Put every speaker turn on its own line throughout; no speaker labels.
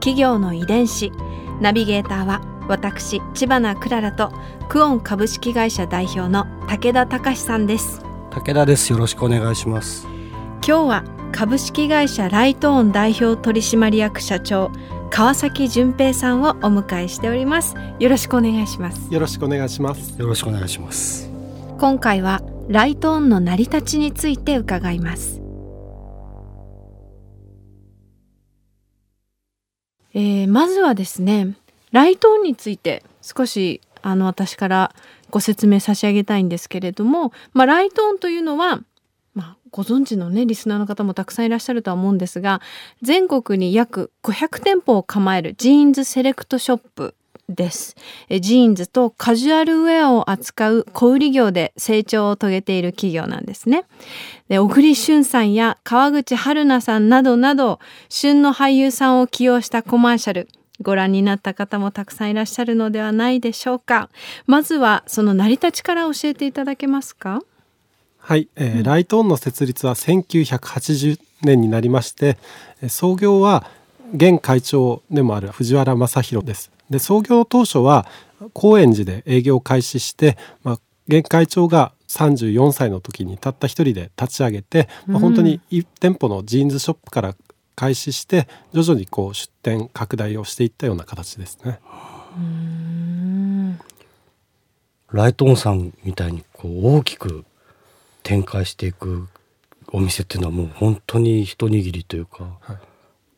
企業の遺伝子。ナビゲーターは私千葉なクララとクオン株式会社代表の武田隆さんです。
武田です。よろしくお願いします。
今日は株式会社ライトオン代表取締役社長川崎淳平さんをお迎えしております。よろしくお願いします。
よろしくお願いします。
よろしくお願いします。
今回はライトオンの成り立ちについて伺いますえー、まずはですねライトオンについて少しあの私からご説明差し上げたいんですけれども、まあ、ライトオンというのは、まあ、ご存知のねリスナーの方もたくさんいらっしゃるとは思うんですが全国に約500店舗を構えるジーンズセレクトショップです。ジーンズとカジュアルウェアを扱う小売業で成長を遂げている企業なんですね。で小栗旬さんや川口春奈さんなどなど旬の俳優さんを起用したコマーシャルご覧になった方もたくさんいらっしゃるのではないでしょうか。まずはその成り立ちから教えていただけますか？
はい、えー、ライトオンの設立は1980年になりまして創業は現会長でもある藤原正宏ですで創業当初は高円寺で営業を開始して、まあ、現会長が34歳の時にたった一人で立ち上げて、まあ、本当に1店舗のジーンズショップから開始して徐々にこう出店拡大をしていったような形ですね。
ライトオンさんみたいにこう大きく展開していくお店っていうのはもう本当に一握りというか、はい、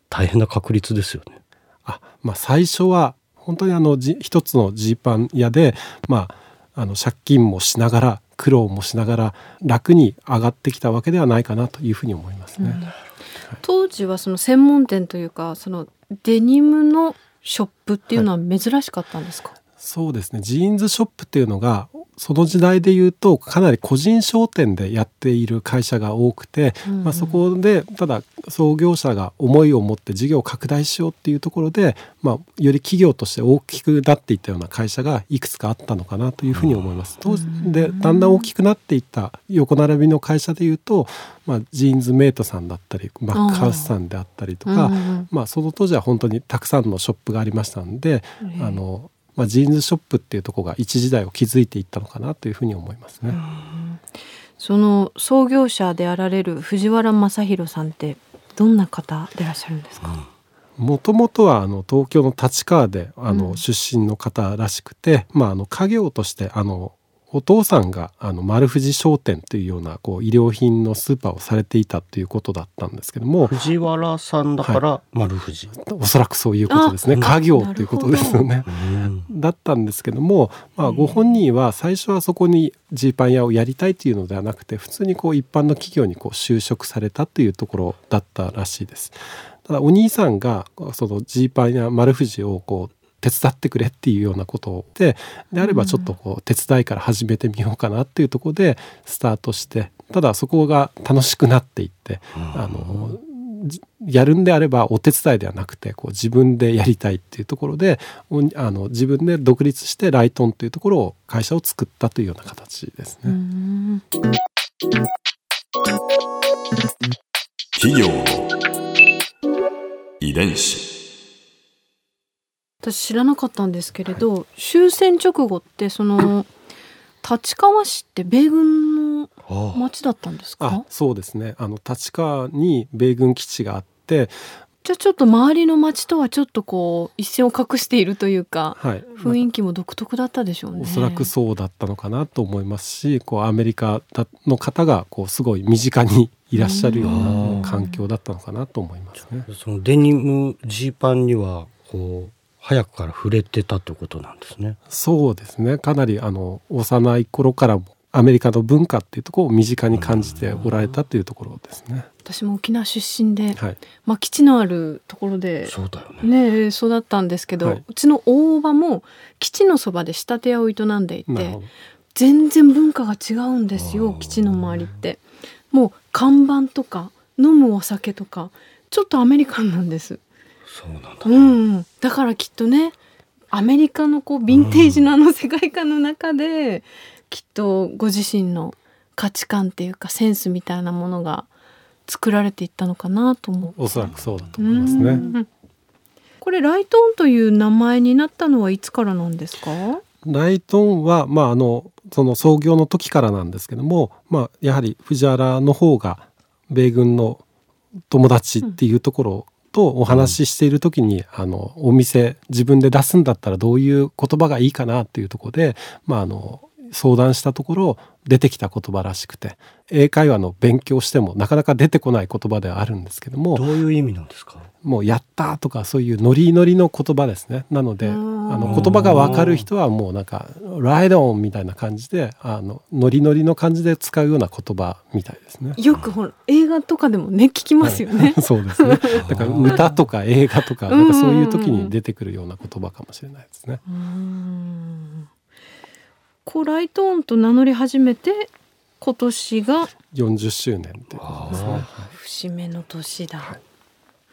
大変な確率ですよね。
あまあ、最初は本当にあの一つのジーパン屋で、まあ、あの借金もしながら苦労もしながら楽に上がってきたわけではないかなというふうに思いますね。うん。
当時はその専門店というかそのデニムのショップっていうのは珍しかったんですか、はい、
そうですね。ジーンズショップっていうのがその時代で言うとかなり個人商店でやっている会社が多くて、うん、まあ、そこでただ創業者が思いを持って事業を拡大しようっていうところで、まあ、より企業として大きくなっていったような会社がいくつかあったのかなというふうに思います。当時でだんだん大きくなっていった横並びの会社でいうと、まあ、ジーンズメイトさんだったりマックハウスさんであったりとか、まあ、その当時は本当にたくさんのショップがありましたんで、あのまあ、ジーンズショップっていうところが一時代を築いていったのかなというふうに思いますね。
その創業者であられる藤原正宏さんってどんな方でいらっしゃるんですか、
もともとはあの東京の立川であの出身の方らしくて、うん、まあ、あの家業としてあのお父さんがあの丸藤商店というようなこう衣料品のスーパーをされていたということだったんですけども
藤原さんだから丸藤、
はい、おそらくそういうことですね。家業ということですよね。だったんですけども、まあ、ご本人は最初はそこにジーパン屋をやりたいというのではなくて普通にこう一般の企業にこう就職されたというところだったらしいです。ただお兄さんがそのジーパンや丸藤をこう手伝ってくれっていうようなことでであればちょっとこう手伝いから始めてみようかなっていうところでスタートしてただそこが楽しくなっていってあのやるんであればお手伝いではなくてこう自分でやりたいっていうところであの自分で独立してライトンというところを会社を作ったというような形ですね。
企業。遺伝子
私知らなかったんですけれど、はい、終戦直後ってその立川市って米軍の町だったんですか？
そうですね。あの立川に米軍基地があって
じゃあちょっと周りの町とはちょっとこう一線を隠しているというか、はい、雰囲気も独特だったでしょうね、
おそらくそうだったのかなと思いますしこうアメリカの方がこうすごい身近にいらっしゃるような環境だったのかなと思いますね。
そのデニムジーパンにはこう早くから触れてたということなんですね。
そうですね。かなりあの幼い頃からアメリカの文化っていうところを身近に感じておられたっていうところですね。
私も沖縄出身で、
はい、
まあ基地のあるところで
そうだよね。
ね育ったんですけど、
はい。う
ちの大場も基地のそばで仕立て屋を営んでいて全然文化が違うんですよ基地の周りって。もう看板とか飲むお酒とかちょっとアメリカンなんです、
そうなんだ
うんうん、だからきっとねアメリカのこうヴィンテージのあの世界観の中で、きっとご自身の価値観っていうかセンスみたいなものが作られていったのかなと思う
おそらくそうだと思いますね。
うんこれライトオンという名前になったのはいつからなんですか？
ライトンは、まあ、あのその創業の時からなんですけども、まあ、やはり藤原の方が米軍の友達っていうところとお話ししている時に、あのお店自分で出すんだったらどういう言葉がいいかなっていうところで、まあ、あの相談したところ出てきた言葉らしくて英会話の勉強してもなかなか出てこない言葉ではあるんですけども
どういう意味なんですか？
もう「やった!」とかそういうノリノリの言葉ですねなのであ
うん
の言葉が分かる人はもうなんか「ライドオン」みたいな感じであのノリノリの感じで使うような言葉みたいですね。
よくほら映画とかでもね聞きますよね。
そうですねだから歌とか映画とかなんかそういう時に出てくるような言葉かもしれないですね。
うーんこうライトオンと名乗り始めて今年が
40周年っていうことですね。
節目の年だ。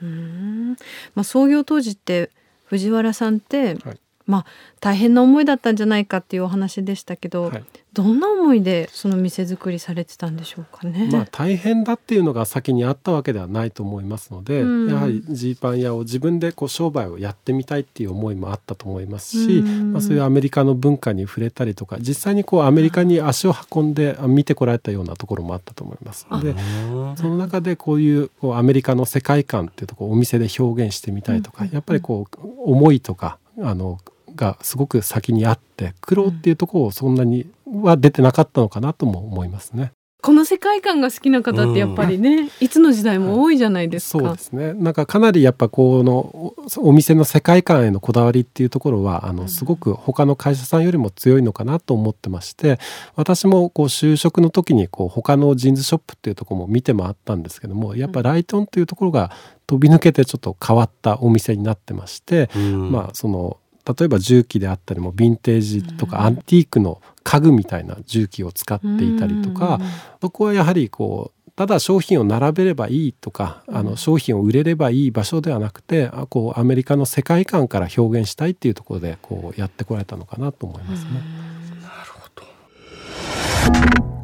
うーんまあ創業当時って藤原さんって、
はい
まあ大変な思いだったんじゃないかっていうお話でしたけど、
はい。
どんな思いでその店作りされてたんでしょうかね。
まあ大変だっていうのが先にあったわけではないと思いますので、
うん。
やはりジーパン屋を自分でこう商売をやってみたいっていう思いもあったと思いますし、
うん。
まあ、そういうアメリカの文化に触れたりとか実際にこうアメリカに足を運んであ見てこられたようなところもあったと思いますので
うん
その中でこういうこうアメリカの世界観っていうところをお店で表現してみたいとか、
うん。
やっぱりこう思いとかあのがすごく先にあって苦労っていうところをそんなには出てなかったのかなとも思いますね。
この世界観が好きな方ってやっぱりね、いつの時代も多いじゃないですか。
そうですねなんかかなりやっぱこのおお店の世界観へのこだわりっていうところはあのすごく他の会社さんよりも強いのかなと思ってまして私もこう就職の時にこう他のジーンズショップっていうところも見て回ったんですけどもやっぱライトオンっていうところが飛び抜けてちょっと変わったお店になってまして、
うん
まあその例えば什器であったりもヴィンテージと
うん。
かアンティークの家具みたいな什器を使っていたりとか、そこはやはりこうただ商品を並べればいいとか、あの商品を売れればいい場所ではなくてあこうアメリカの世界観から表現したいっていうところでこうやってこられたのかなと思いますね。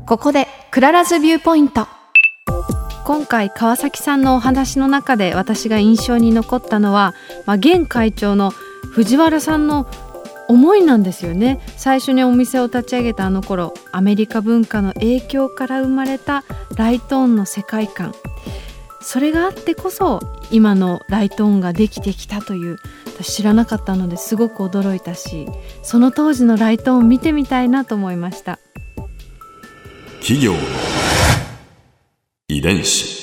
ここで Clara's Viewpoint。今回川崎さんのお話の中で私が印象に残ったのは、まあ、現会長の藤原さんの思いなんですよね。最初にお店を立ち上げたあの頃アメリカ文化の影響から生まれたライトオンの世界観。それがあってこそ今のライトオンができてきたという私知らなかったのですごく驚いたしその当時のライトオン見てみたいなと思いました。
企業遺伝子。